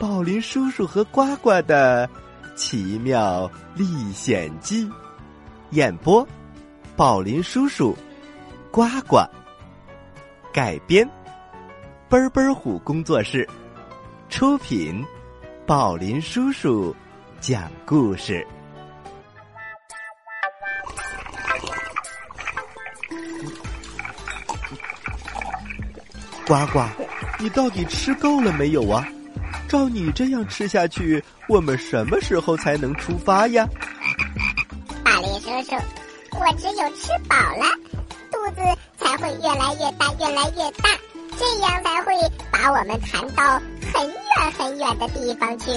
宝林叔叔和呱呱的奇妙历险记》，演播：宝林叔叔、呱呱。改编：奔奔虎工作室。出品：宝林叔叔讲故事。呱呱，你到底吃够了没有啊？照你这样吃下去，我们什么时候才能出发呀？宝林叔叔，我只有吃饱了，肚子才会越来越大，越来越大，这样才会把我们弹到很远很远的地方去。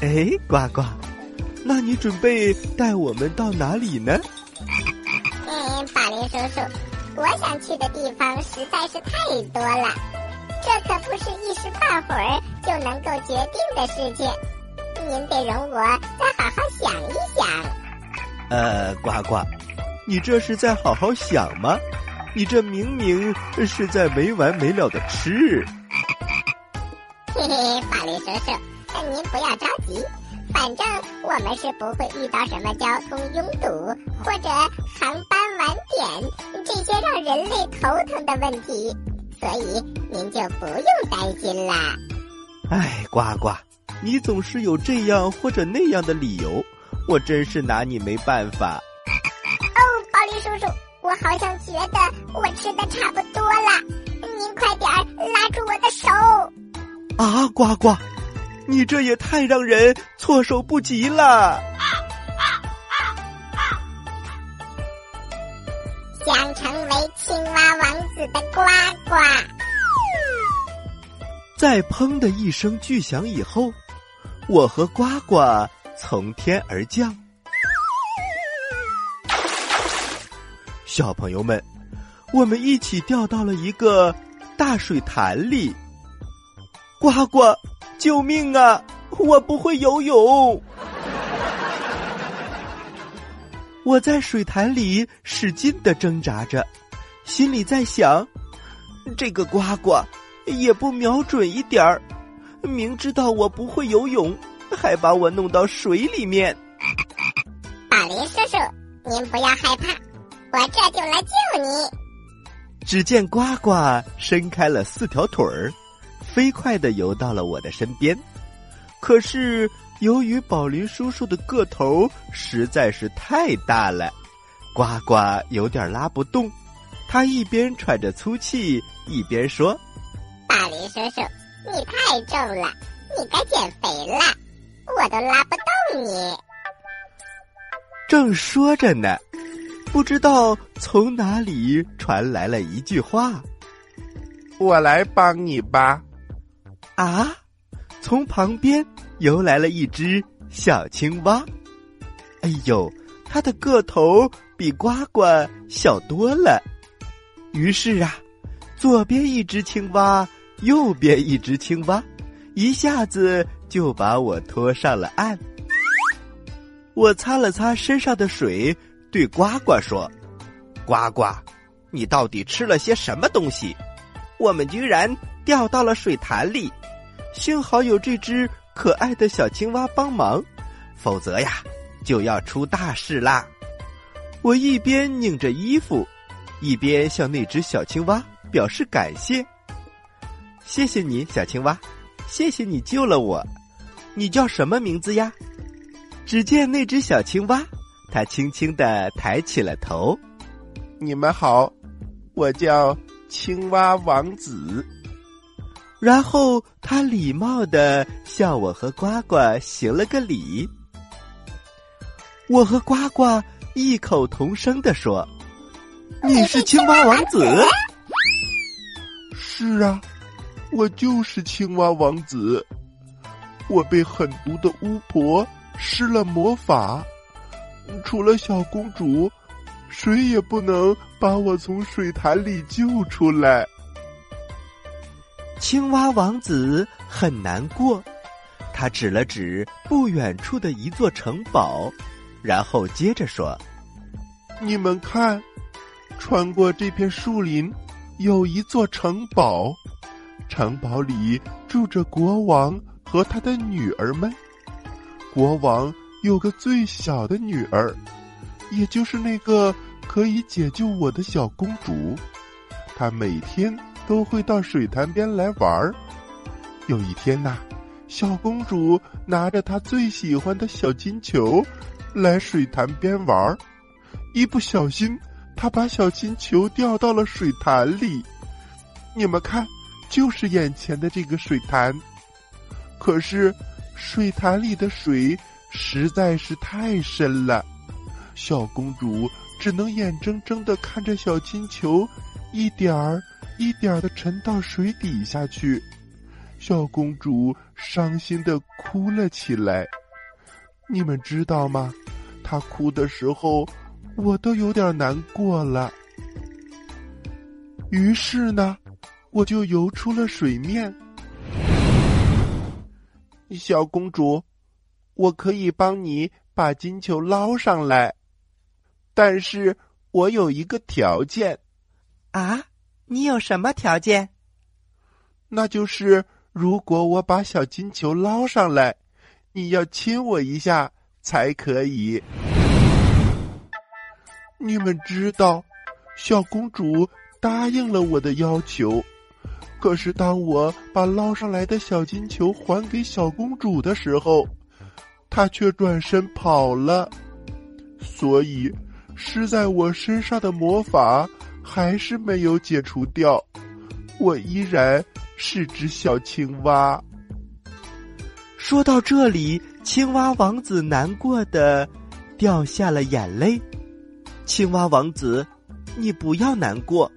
哎，呱呱，那你准备带我们到哪里呢？嗯，宝林叔叔，我想去的地方实在是太多了。这可不是一时半会儿就能够决定的事情，您得容我再好好想一想。呃，呱呱，你这是在好好想吗？你这明明是在没完没了的吃。嘿嘿，法律叔叔，您不要着急，反正我们是不会遇到什么交通拥堵或者航班晚点这些让人类头疼的问题。所以您就不用担心啦。哎，呱呱，你总是有这样或者那样的理由，我真是拿你没办法。哦，宝林叔叔，我好像觉得我吃的差不多了，您快点拉住我的手。啊，呱呱，你这也太让人措手不及了。想成为青蛙王子的呱呱，在砰的一声巨响以后，我和呱呱从天而降。小朋友们，我们一起掉到了一个大水潭里。呱呱，救命啊！我不会游泳。我在水潭里使劲的挣扎着，心里在想：这个呱呱也不瞄准一点儿，明知道我不会游泳，还把我弄到水里面。宝林叔叔，您不要害怕，我这就来救你。只见呱呱伸开了四条腿儿，飞快的游到了我的身边，可是。由于宝林叔叔的个头实在是太大了，呱呱有点拉不动。他一边喘着粗气，一边说：“宝林叔叔，你太重了，你该减肥了，我都拉不动你。”正说着呢，不知道从哪里传来了一句话：“我来帮你吧。”啊，从旁边。游来了一只小青蛙，哎呦，它的个头比呱呱小多了。于是啊，左边一只青蛙，右边一只青蛙，一下子就把我拖上了岸。我擦了擦身上的水，对呱呱说：“呱呱，你到底吃了些什么东西？我们居然掉到了水潭里，幸好有这只。”可爱的小青蛙帮忙，否则呀就要出大事啦！我一边拧着衣服，一边向那只小青蛙表示感谢。谢谢你，小青蛙，谢谢你救了我。你叫什么名字呀？只见那只小青蛙，它轻轻的抬起了头。你们好，我叫青蛙王子。然后他礼貌的向我和呱呱行了个礼，我和呱呱异口同声的说：“你是青蛙王子。”是啊，我就是青蛙王子。我被狠毒的巫婆施了魔法，除了小公主，谁也不能把我从水潭里救出来。青蛙王子很难过，他指了指不远处的一座城堡，然后接着说：“你们看，穿过这片树林，有一座城堡，城堡里住着国王和他的女儿们。国王有个最小的女儿，也就是那个可以解救我的小公主。她每天都会到水潭边来玩儿。有一天呐，小公主拿着她最喜欢的小金球来水潭边玩儿，一不小心，她把小金球掉到了水潭里。你们看，就是眼前的这个水潭。可是，水潭里的水实在是太深了，小公主只能眼睁睁的看着小金球一点儿一点儿的沉到水底下去。小公主伤心的哭了起来。你们知道吗？她哭的时候，我都有点难过了。于是呢，我就游出了水面。小公主，我可以帮你把金球捞上来，但是我有一个条件。啊，你有什么条件？那就是如果我把小金球捞上来，你要亲我一下才可以。你们知道，小公主答应了我的要求。可是，当我把捞上来的小金球还给小公主的时候，她却转身跑了。所以，施在我身上的魔法还是没有解除掉，我依然是只小青蛙。说到这里，青蛙王子难过的掉下了眼泪。青蛙王子，你不要难过。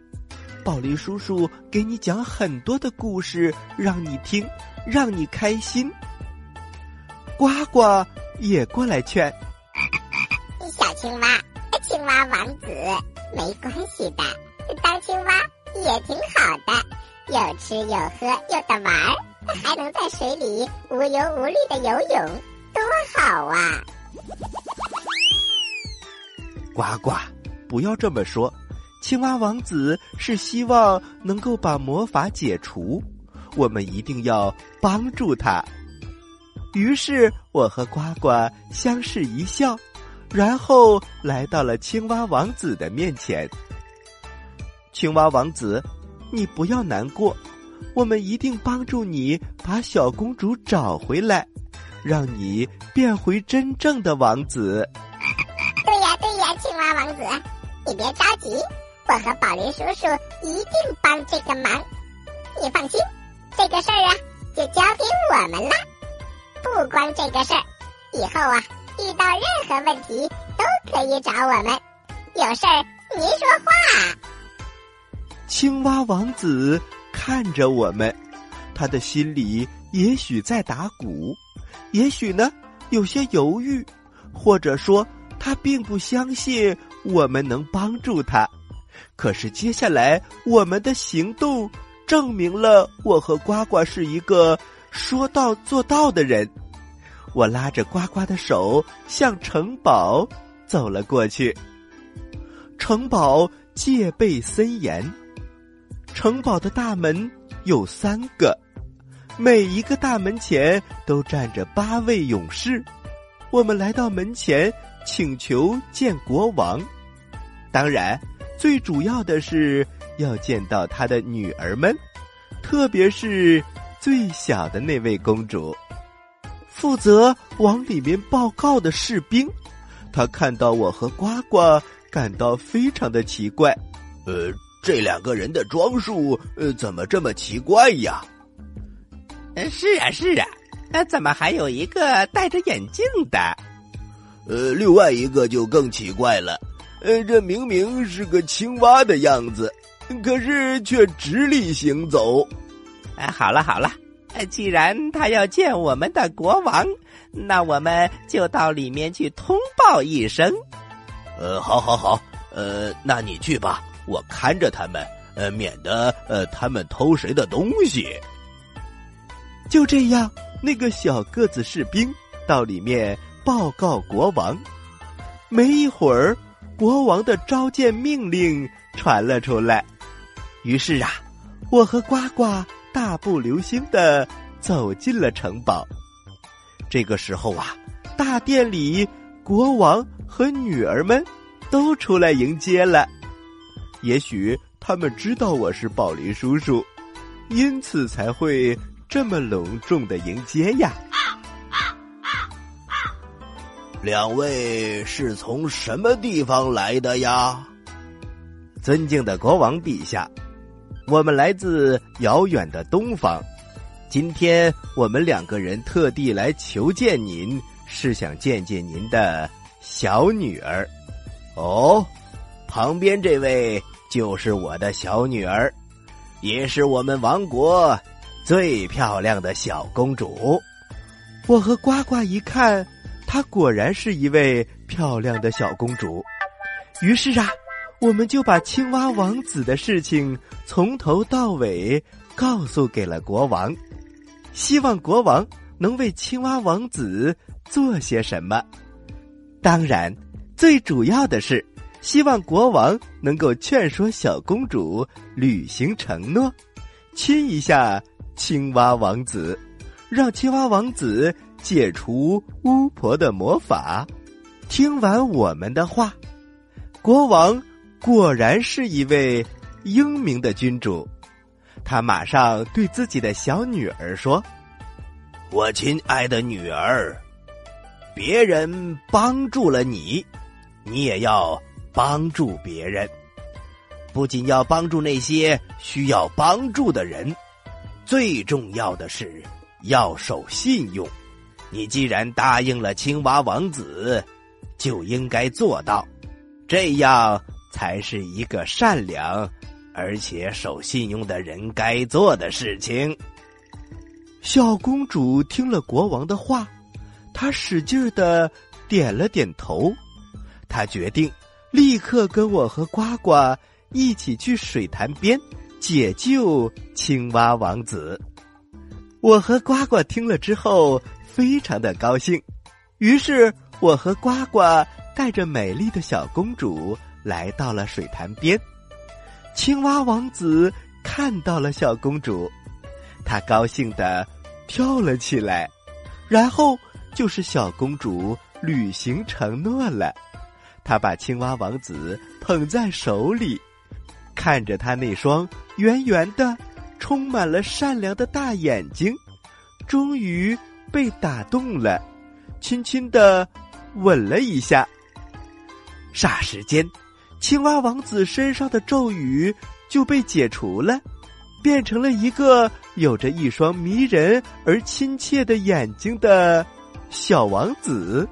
宝林叔叔给你讲很多的故事，让你听，让你开心。呱呱也过来劝小青蛙，青蛙王子，没关系的，当青蛙也挺好的，有吃有喝有的玩儿，还能在水里无忧无虑的游泳，多好啊！呱呱，不要这么说。青蛙王子是希望能够把魔法解除，我们一定要帮助他。于是，我和呱呱相视一笑，然后来到了青蛙王子的面前。青蛙王子，你不要难过，我们一定帮助你把小公主找回来，让你变回真正的王子。对呀，对呀，青蛙王子，你别着急。我和宝林叔叔一定帮这个忙，你放心，这个事儿啊就交给我们了。不光这个事儿，以后啊遇到任何问题都可以找我们。有事儿您说话。青蛙王子看着我们，他的心里也许在打鼓，也许呢有些犹豫，或者说他并不相信我们能帮助他。可是接下来，我们的行动证明了我和呱呱是一个说到做到的人。我拉着呱呱的手向城堡走了过去。城堡戒备森严，城堡的大门有三个，每一个大门前都站着八位勇士。我们来到门前，请求见国王。当然。最主要的是要见到他的女儿们，特别是最小的那位公主。负责往里面报告的士兵，他看到我和呱呱，感到非常的奇怪。呃，这两个人的装束，呃，怎么这么奇怪呀？是啊，是啊，呃，怎么还有一个戴着眼镜的？呃，另外一个就更奇怪了。呃，这明明是个青蛙的样子，可是却直立行走。哎，好了好了，既然他要见我们的国王，那我们就到里面去通报一声。呃，好，好，好，呃，那你去吧，我看着他们，呃，免得呃他们偷谁的东西。就这样，那个小个子士兵到里面报告国王。没一会儿。国王的召见命令传了出来，于是啊，我和呱呱大步流星的走进了城堡。这个时候啊，大殿里国王和女儿们都出来迎接了。也许他们知道我是宝林叔叔，因此才会这么隆重的迎接呀。两位是从什么地方来的呀？尊敬的国王陛下，我们来自遥远的东方。今天我们两个人特地来求见您，是想见见您的小女儿。哦，旁边这位就是我的小女儿，也是我们王国最漂亮的小公主。我和呱呱一看。她果然是一位漂亮的小公主，于是啊，我们就把青蛙王子的事情从头到尾告诉给了国王，希望国王能为青蛙王子做些什么。当然，最主要的是希望国王能够劝说小公主履行承诺，亲一下青蛙王子，让青蛙王子。解除巫婆的魔法。听完我们的话，国王果然是一位英明的君主。他马上对自己的小女儿说：“我亲爱的女儿，别人帮助了你，你也要帮助别人。不仅要帮助那些需要帮助的人，最重要的是要守信用。”你既然答应了青蛙王子，就应该做到，这样才是一个善良而且守信用的人该做的事情。小公主听了国王的话，她使劲的点了点头。她决定立刻跟我和呱呱一起去水潭边解救青蛙王子。我和呱呱听了之后。非常的高兴，于是我和呱呱带着美丽的小公主来到了水潭边。青蛙王子看到了小公主，他高兴的跳了起来，然后就是小公主履行承诺了。他把青蛙王子捧在手里，看着他那双圆圆的、充满了善良的大眼睛，终于。被打动了，轻轻的吻了一下。霎时间，青蛙王子身上的咒语就被解除了，变成了一个有着一双迷人而亲切的眼睛的小王子。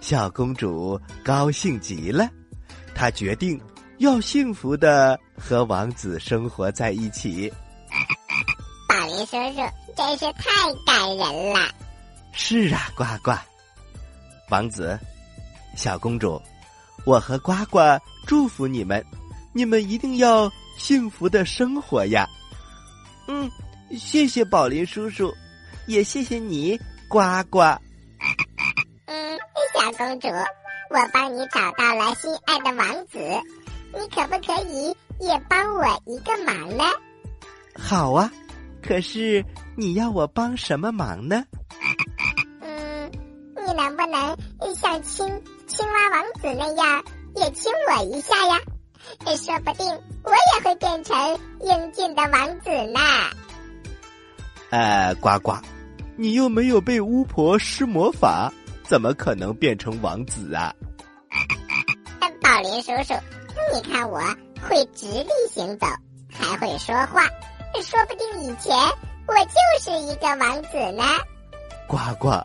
小公主高兴极了，她决定要幸福的和王子生活在一起。宝林叔叔。真是太感人了！是啊，呱呱，王子，小公主，我和呱呱祝福你们，你们一定要幸福的生活呀！嗯，谢谢宝林叔叔，也谢谢你，呱呱。嗯，小公主，我帮你找到了心爱的王子，你可不可以也帮我一个忙呢？好啊。可是你要我帮什么忙呢？嗯，你能不能像亲青蛙王子那样也亲我一下呀？说不定我也会变成英俊的王子呢。呃，呱呱，你又没有被巫婆施魔法，怎么可能变成王子啊？宝林叔叔，你看我会直立行走，还会说话。说不定以前我就是一个王子呢，呱呱。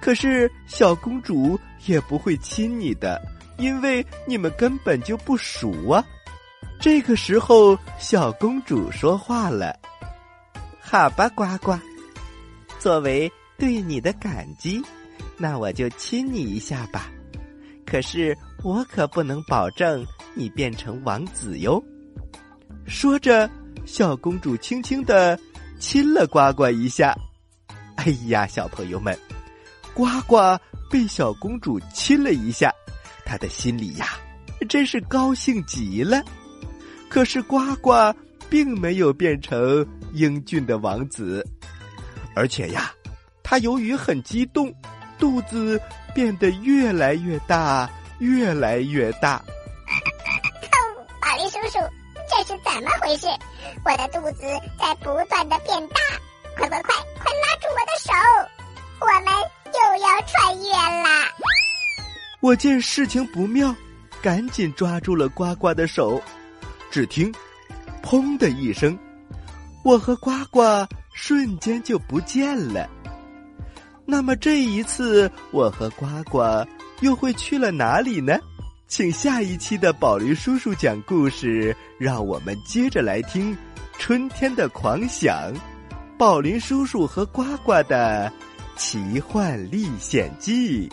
可是小公主也不会亲你的，因为你们根本就不熟啊。这个时候，小公主说话了：“好吧，呱呱，作为对你的感激，那我就亲你一下吧。可是我可不能保证你变成王子哟。”说着。小公主轻轻的亲了呱呱一下，哎呀，小朋友们，呱呱被小公主亲了一下，他的心里呀，真是高兴极了。可是呱呱并没有变成英俊的王子，而且呀，他由于很激动，肚子变得越来越大，越来越大。看，玛丽叔叔，这是怎么回事？我的肚子在不断的变大，快快快，快拉住我的手，我们又要穿越啦！我见事情不妙，赶紧抓住了呱呱的手。只听“砰”的一声，我和呱呱瞬间就不见了。那么这一次，我和呱呱又会去了哪里呢？请下一期的宝驴叔叔讲故事，让我们接着来听春天的狂想，宝林叔叔和呱呱的奇幻历险记。